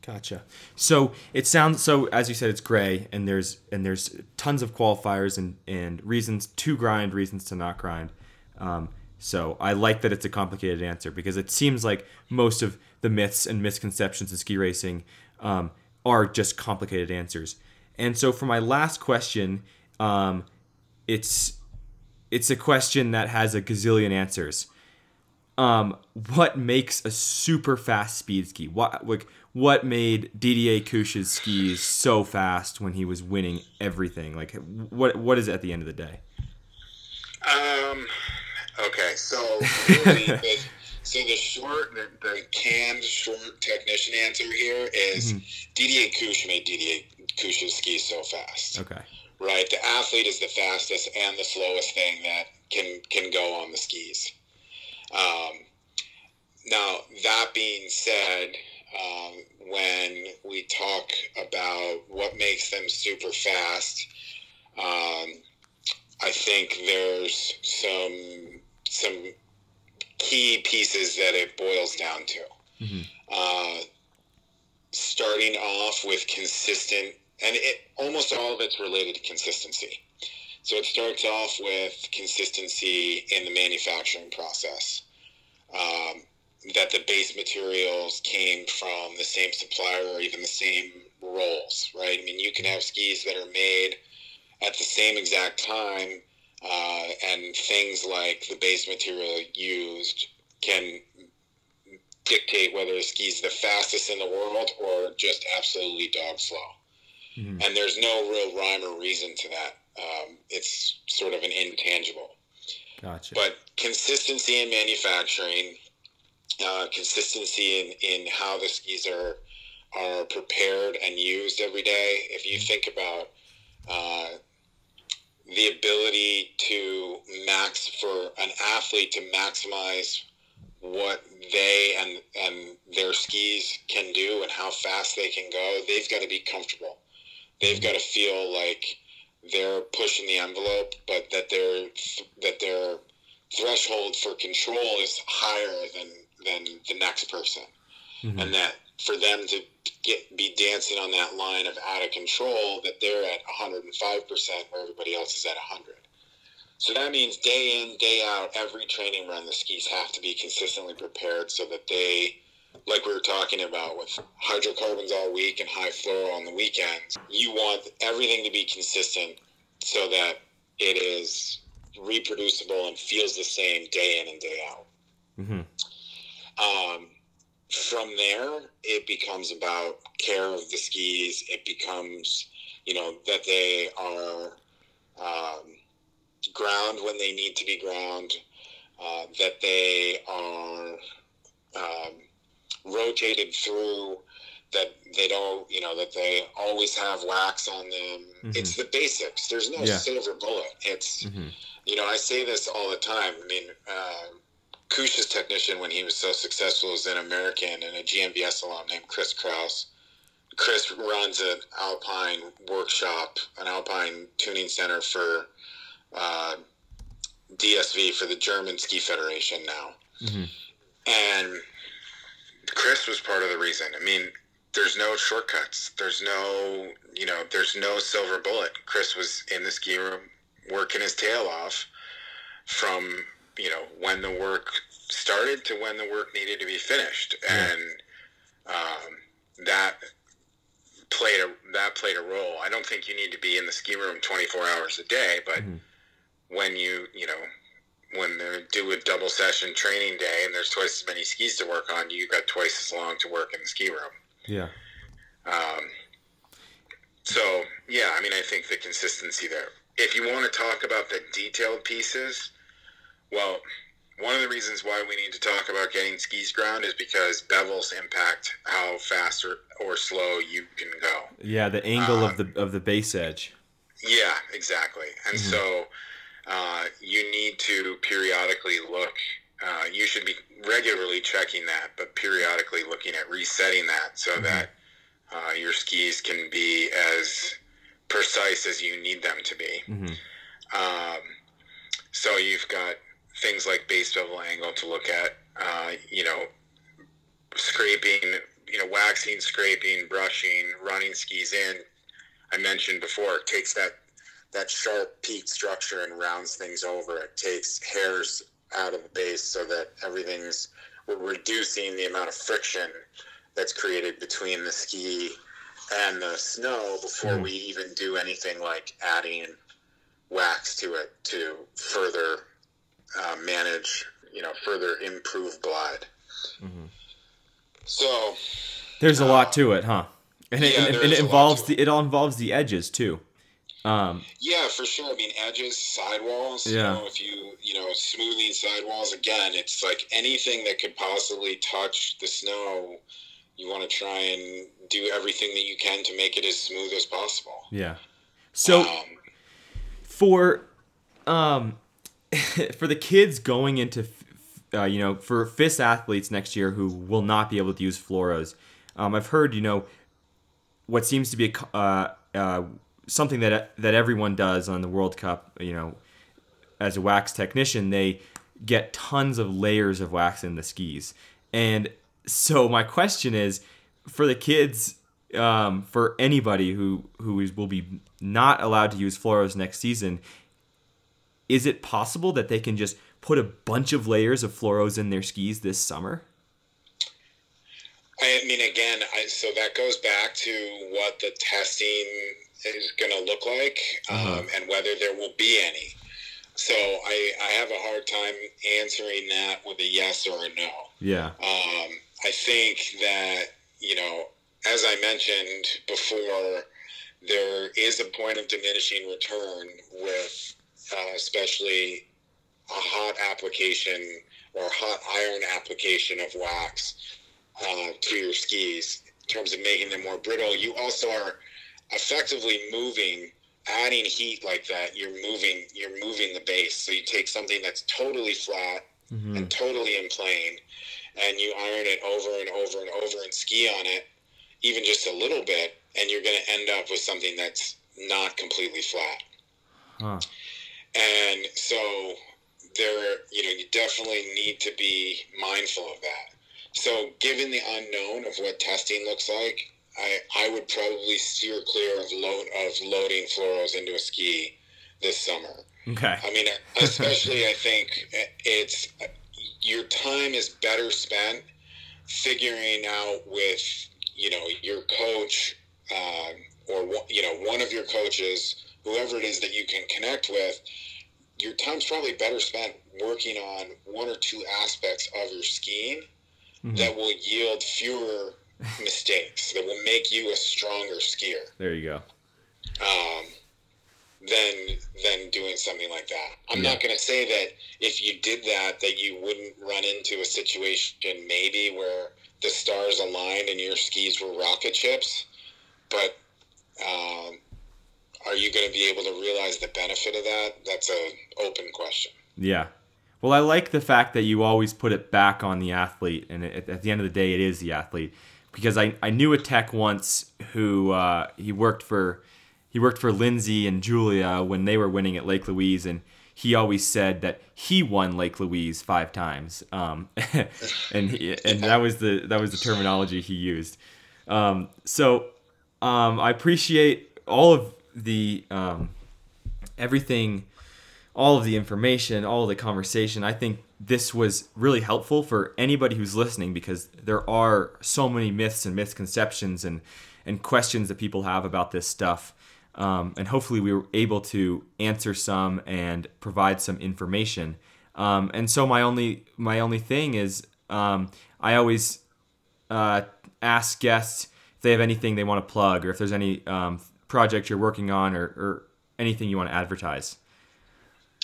Gotcha. So it sounds so as you said, it's gray, and there's and there's tons of qualifiers and and reasons to grind, reasons to not grind. Um, so I like that it's a complicated answer because it seems like most of the myths and misconceptions in ski racing um, are just complicated answers. And so for my last question, um, it's it's a question that has a gazillion answers um, what makes a super fast speed ski? What like what made Didier Cuche's skis so fast when he was winning everything? Like what what is it at the end of the day? Um. Okay, so really, the, so the short, the, the canned short technician answer here is Didier Cuche made Didier Cuche's skis so fast. Okay. right? The athlete is the fastest and the slowest thing that can can go on the skis. Um, now that being said, um, when we talk about what makes them super fast, um, I think there's some some key pieces that it boils down to. Mhm. Uh, starting off with consistent, and it almost all of it's related to consistency. So it starts off with consistency in the manufacturing process. Um, that the base materials came from the same supplier or even the same rolls, right? I mean, you can have skis that are made at the same exact time, uh, and things like the base material used can dictate whether a ski's the fastest in the world or just absolutely dog slow. Mhm. And there's no real rhyme or reason to that. Um, it's sort of an intangible. Gotcha. But consistency in manufacturing, uh, consistency in, in how the skis are are prepared and used every day. If you think about uh, the ability to max for an athlete to maximize what they and and their skis can do and how fast they can go, they've got to be comfortable. They've got to feel like they're pushing the envelope, but that their that their threshold for control is higher than than the next person, Mhm. and that for them to get be dancing on that line of out of control, that they're at 105 percent where everybody else is at 100. So that means day in day out, every training run, the skis have to be consistently prepared so that they like we were talking about with hydrocarbons all week and high fluoro on the weekends, you want everything to be consistent so that it is reproducible and feels the same day in and day out. Mhm. Um, from there, it becomes about care of the skis. It becomes, you know, that they are um, ground when they need to be ground, uh, that they are um, rotated through that they don't you know that they always have wax on them Mhm. it's the basics there's no Yeah. silver bullet it's Mhm. you know i say this all the time i mean uh, Cuche's technician when he was so successful was an american and a GMVS alum named chris kraus chris runs an alpine workshop an alpine tuning center for uh, dsv for the german ski federation now Mhm. and Chris was part of the reason. I mean, there's no shortcuts. There's no, you know, there's no silver bullet. Chris was in the ski room working his tail off from, you know, when the work started to when the work needed to be finished. And um, that played a that played a role. I don't think you need to be in the ski room 24 hours a day, but Mhm. when you, you know, when they do a double session training day and there's twice as many skis to work on, you've got twice as long to work in the ski room. Yeah. Um, so yeah, I mean, I think the consistency there. If you want to talk about the detailed pieces, well, one of the reasons why we need to talk about getting skis ground is because bevels impact how fast or, or slow you can go. Yeah, the angle of the of the base edge. Yeah, exactly. And so uh, you need to periodically look. Uh, you should be regularly checking that, but periodically looking at resetting that so that uh, your skis can be as precise as you need them to be. Um, so you've got things like base bevel angle to look at. Uh, you know, scraping, you know, waxing, scraping, brushing, running skis in. I mentioned before, it takes that that sharp peak structure and rounds things over. It takes hairs out of the base so that everything's we're reducing the amount of friction that's created between the ski and the snow before we even do anything like adding wax to it to further uh, manage, you know, further improve glide. So There's a lot to it, huh? And it, Yeah, and, and it involves the it all involves the edges too. Um, Yeah, for sure. I mean, edges, sidewalls. You Yeah. know, if you you know smoothing sidewalls again, it's like anything that could possibly touch the snow. You want to try and do everything that you can to make it as smooth as possible. yeah. So um, for um for the kids going into uh, you know for FIS athletes next year who will not be able to use fluoros, um, I've heard you know what seems to be a, uh, uh, something that that everyone does on the World Cup. You know, as a wax technician, they get tons of layers of wax in the skis, and so my question is for the kids um, for anybody who who is, will be not allowed to use fluoros next season, is it possible that they can just put a bunch of layers of fluoros in their skis this summer? I mean, again, I, so that goes back to what the testing is going to look like um, and whether there will be any. So I, I have a hard time answering that with a yes or a no. Yeah. Um, I think that, you know, as I mentioned before, there is a point of diminishing return with uh, especially a hot application or hot iron application of wax uh, to your skis in terms of making them more brittle. You also are effectively moving, adding heat like that. You're moving, you're moving the base. So you take something that's totally flat and totally in plane, and you iron it over and over and over and ski on it, even just a little bit, and you're going to end up with something that's not completely flat. Huh. And so there, you know, you definitely need to be mindful of that. So given the unknown of what testing looks like, I, I would probably steer clear of load of loading fluoros into a ski this summer. Okay. I mean, especially I think it's your time is better spent figuring out with you know your coach um, or you know one of your coaches, whoever it is that you can connect with. Your time's probably better spent working on one or two aspects of your skiing that will yield fewer mistakes. That will make you a stronger skier There you go. um, than than doing something like that. I'm Yeah. not going to say that if you did that, that you wouldn't run into a situation maybe where the stars aligned and your skis were rocket ships, but um, are you going to be able to realize the benefit of that? That's an open question. Yeah. Well, I like the fact that you always put it back on the athlete, and at, at the end of the day, it is the athlete. Because I, I knew a tech once who uh, he worked for he worked for Lindsay and Julia when they were winning at Lake Louise, and he always said that he won Lake Louise five times, um, and he, and that was the that was the terminology he used. Um, so um, I appreciate all of the um, everything all of the information, all of the conversation. I think this was really helpful for anybody who's listening because there are so many myths and misconceptions and and questions that people have about this stuff. Um, and hopefully, we were able to answer some and provide some information. Um, and so my only my only thing is um, I always uh, ask guests if they have anything they want to plug or if there's any um, project you're working on or, or anything you want to advertise.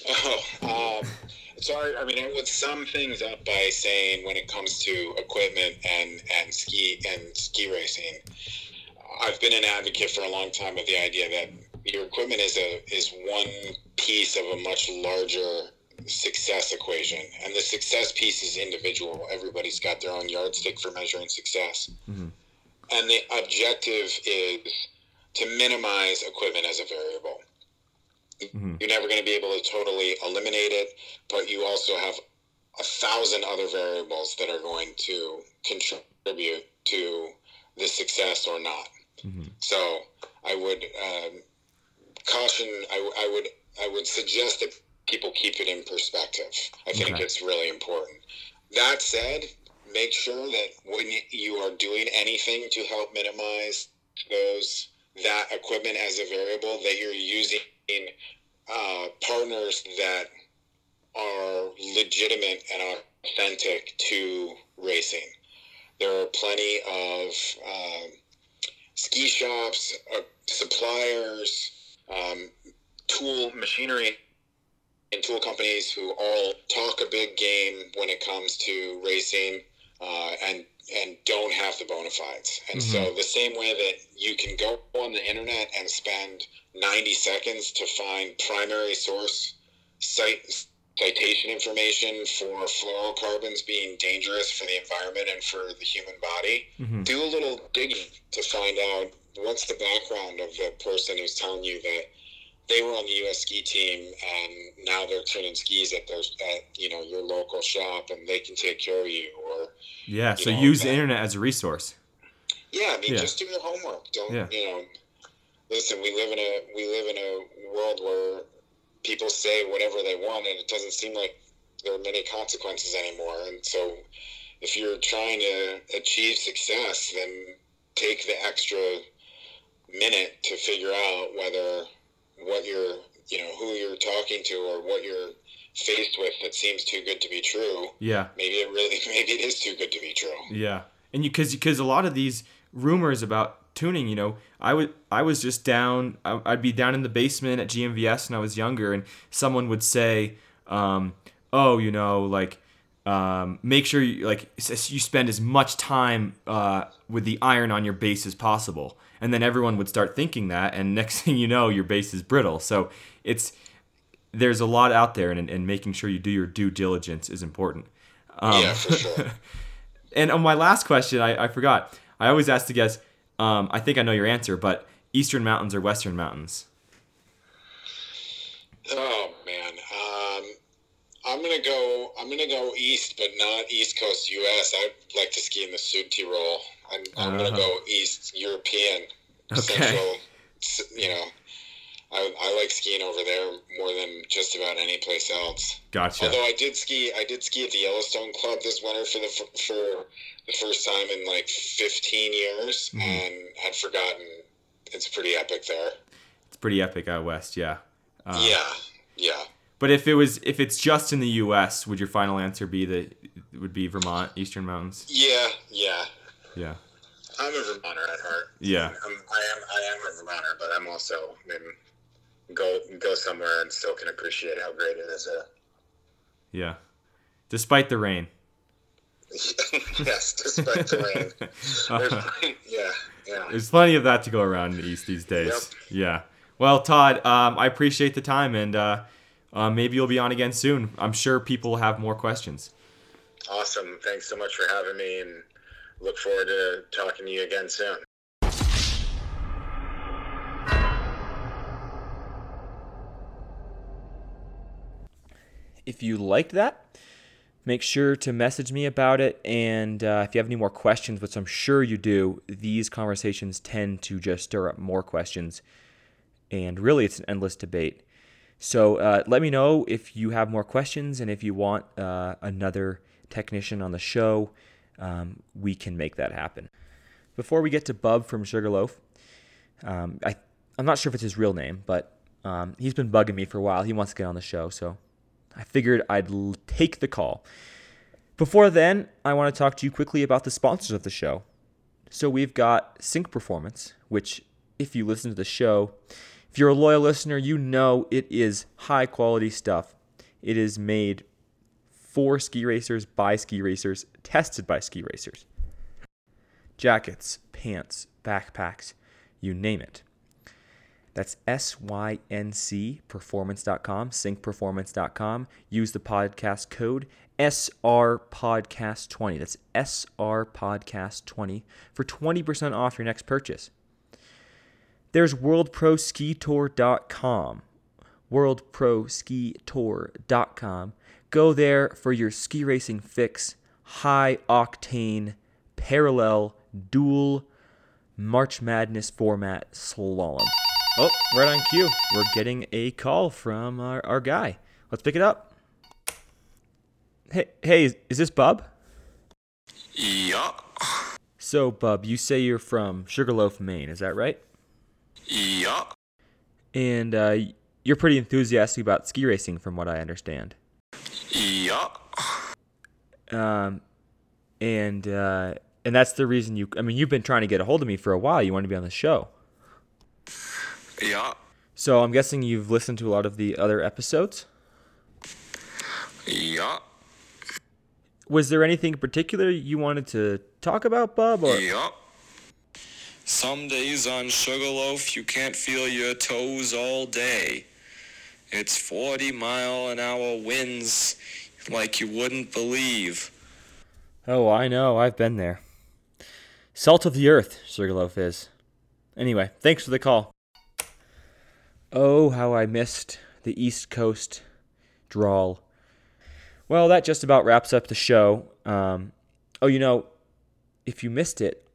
Oh, um, it's hard. I mean, I would sum things up by saying when it comes to equipment and and ski and ski racing, I've been an advocate for a long time of the idea that your equipment is a is one piece of a much larger success equation, and the success piece is individual. Everybody's got their own yardstick for measuring success, Mhm. and the objective is to minimize equipment as a variable. Mhm. You're never going to be able to totally eliminate it, but you also have a thousand other variables that are going to contribute to the success or not. Mhm. So I would um, caution. I, I would I would suggest that people keep it in perspective. I think Okay. it's really important. That said, make sure that when you are doing anything to help minimize those that equipment as a variable, that you're using uh, partners that are legitimate and authentic to racing. There are plenty of um, ski shops, uh, suppliers, um, tool machinery, and tool companies who all talk a big game when it comes to racing, uh, and and don't have the bona fides. And so the same way that you can go on the internet and spend 90 seconds to find primary source site citation information for fluorocarbons being dangerous for the environment and for the human body, Mhm. do a little digging to find out what's the background of the person who's telling you that they were on the U.S. ski team and now they're tuning skis at their at you know your local shop and they can take care of you or Yeah. So know, use the internet as a resource. yeah, I mean, Yeah. just do your homework. Don't Yeah. you know? Listen, we live in a we live in a world where people say whatever they want, and it doesn't seem like there are many consequences anymore. And so, if you're trying to achieve success, then take the extra minute to figure out whether what you're you know who you're talking to or what you're faced with that seems too good to be true. Yeah. Maybe it really maybe it is too good to be true. Yeah, and you because because a lot of these rumors about tuning, you know, I would I was just down. I, I'd be down in the basement at GMVS when I was younger, and someone would say, um, "Oh, you know, like." Um, make sure you like you spend as much time uh, with the iron on your base as possible, and then everyone would start thinking that, and next thing you know, your base is brittle. So it's there's a lot out there, and, and making sure you do your due diligence is important. Um, yeah, for sure. and on my last question, I, I forgot. I always ask the guests. Um, I think I know your answer, but Eastern Mountains or Western Mountains? Oh man, um, I'm gonna go. I'm gonna go east, but not East Coast U.S. I'd like to ski in the Sud Tirol. I'm, I'm Uh-huh. gonna go East European, Okay. Central. You know, I, I like skiing over there more than just about any place else. Gotcha. Although I did ski, I did ski at the Yellowstone Club this winter for the for the first time in like 15 years, Mhm. and had forgotten. It's pretty epic there. It's pretty epic out west. Yeah. Uh, yeah, yeah. But if it was if it's just in the U.S., would your final answer be that it would be Vermont, Eastern Mountains? Yeah, yeah. Yeah. I'm a Vermonter at heart. Yeah. I'm, I am. I am a Vermonter, but I'm also I mean, go go somewhere and still can appreciate how great it is. Uh, Yeah. Despite the rain. yes, despite the rain. There's- yeah, yeah. There's plenty of that to go around in the East these days. Yeah. Well, Todd, um, I appreciate the time, and uh, uh, maybe you'll be on again soon. I'm sure people will have more questions. Awesome. Thanks so much for having me, and look forward to talking to you again soon. If you liked that, make sure to message me about it. And uh, if you have any more questions, which I'm sure you do, these conversations tend to just stir up more questions. And really, it's an endless debate. So uh, let me know if you have more questions and if you want uh, another technician on the show. Um, we can make that happen. Before we get to Bub from Sugarloaf, um, I, I'm not sure if it's his real name, but um, he's been bugging me for a while. He wants to get on the show, so I figured I'd l- take the call. Before then, I want to talk to you quickly about the sponsors of the show. So we've got Sync Performance, which, if you listen to the show, if you're a loyal listener, you know it is high quality stuff. It is made for ski racers, by ski racers, tested by ski racers. Jackets, pants, backpacks, you name it. That's S-Y-N-C performance.com, syncperformance.com. Use the podcast code SRPodcast20. That's SRPodcast20 for 20% off your next purchase. There's worldproskitour.com. worldproskitour.com. Go there for your ski racing fix, high octane, parallel, dual, March Madness format slalom. Oh, right on cue. We're getting a call from our, our guy. Let's pick it up. Hey, hey, is, is this Bub? Yeah. So, Bub, you say you're from Sugarloaf, Maine, is that right? Yeah. And uh, you're pretty enthusiastic about ski racing, from what I understand. Yeah. Um, and uh, and that's the reason you. I mean, you've been trying to get a hold of me for a while. You want to be on the show. Yeah. So I'm guessing you've listened to a lot of the other episodes. Yeah. Was there anything in particular you wanted to talk about, Bub? Or Yeah. Some days on Sugarloaf, you can't feel your toes all day. It's 40 mile an hour winds like you wouldn't believe. oh, I know. I've been there. Salt of the earth, Sugarloaf is. Anyway, thanks for the call. Oh, how I missed the East Coast drawl. Well, that just about wraps up the show. Um, oh, you know, if you missed it,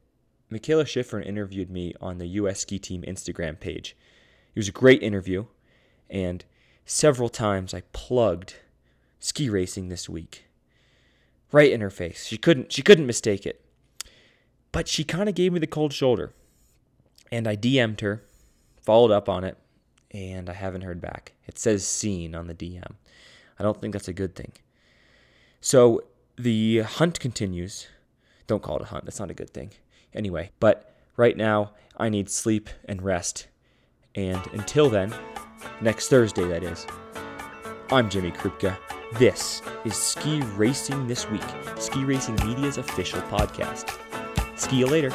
Mikaela Shiffrin interviewed me on the U.S. Ski Team Instagram page. It was a great interview, and several times I plugged ski racing this week. Right in her face. She couldn't she couldn't mistake it. But she kind of gave me the cold shoulder. And I DM'd her, followed up on it, and I haven't heard back. It says seen on the DM. I don't think that's a good thing. So the hunt continues. Don't call it a hunt. That's not a good thing. Anyway, but right now I need sleep and rest. And until then, next Thursday that is, I'm Jimmy Krupka. This is Ski Racing This Week, Ski Racing Media's official podcast. See you later.